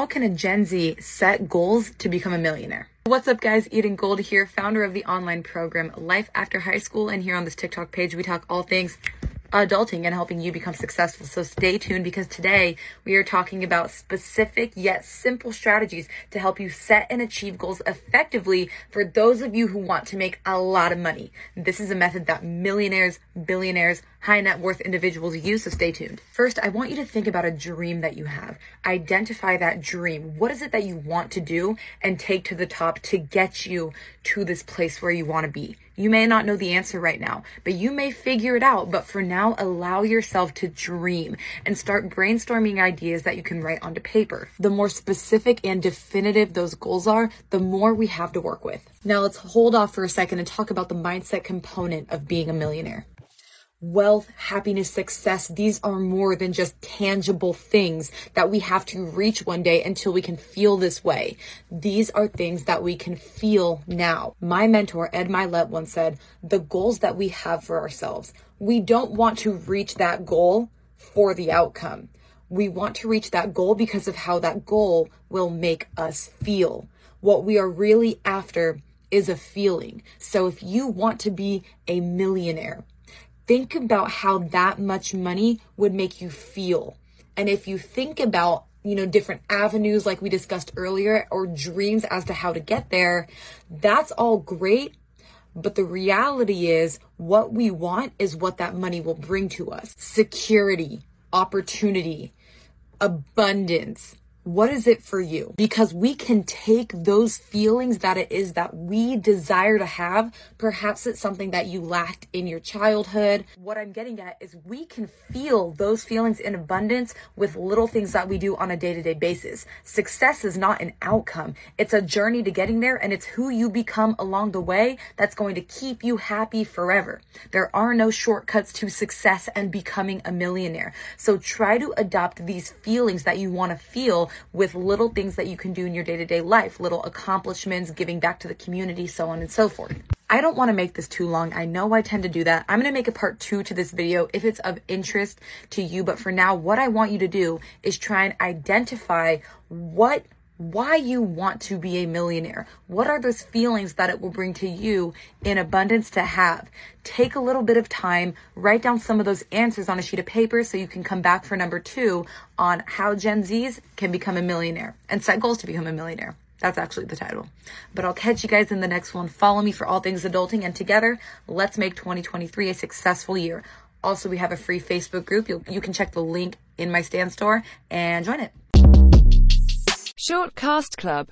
How can a Gen Z set goals to become a millionaire? What's up, guys? Eden Gold here, founder of the online program Life After High School. And here on this TikTok page, we talk all things adulting and helping you become successful. So stay tuned because today we are talking about specific yet simple strategies to help you set and achieve goals effectively for those of you who want to make a lot of money. This is a method that millionaires, billionaires, high net worth individuals use. So stay tuned. First, I want you to think about a dream that you have. Identify that dream. What is it that you want to do and take to the top to get you to this place where you want to be? You may not know the answer right now, but you may figure it out. But for now, allow yourself to dream and start brainstorming ideas that you can write onto paper. The more specific and definitive those goals are, the more we have to work with. Now let's hold off for a second and talk about the mindset component of being a millionaire wealth, happiness, success, these are more than just tangible things that we have to reach one day until we can feel this way. These are things that we can feel now. My mentor, Ed Mylett, once said, the goals that we have for ourselves, we don't want to reach that goal for the outcome. We want to reach that goal because of how that goal will make us feel. What we are really after is a feeling. So if you want to be a millionaire, think about how that much money would make you feel. And if you think about, you know, different avenues like we discussed earlier or dreams as to how to get there, that's all great. But the reality is what we want is what that money will bring to us. Security, opportunity, abundance, what is it for you? Because we can take those feelings that it is that we desire to have. Perhaps it's something that you lacked in your childhood. What I'm getting at is we can feel those feelings in abundance with little things that we do on a day to day basis. Success is not an outcome. It's a journey to getting there and it's who you become along the way that's going to keep you happy forever. There are no shortcuts to success and becoming a millionaire. So try to adopt these feelings that you want to feel with little things that you can do in your day to day life, little accomplishments, giving back to the community, so on and so forth. I don't want to make this too long. I know I tend to do that. I'm going to make a part two to this video if it's of interest to you. But for now, what I want you to do is try and identify what why you want to be a millionaire. What are those feelings that it will bring to you in abundance to have? Take a little bit of time, write down some of those answers on a sheet of paper so you can come back for number two on how Gen Zs can become a millionaire and set goals to become a millionaire. That's actually the title. But I'll catch you guys in the next one. Follow me for all things adulting and together, let's make 2023 a successful year. Also, we have a free Facebook group. you you can check the link in my Stan Store and join it. Short Cast Club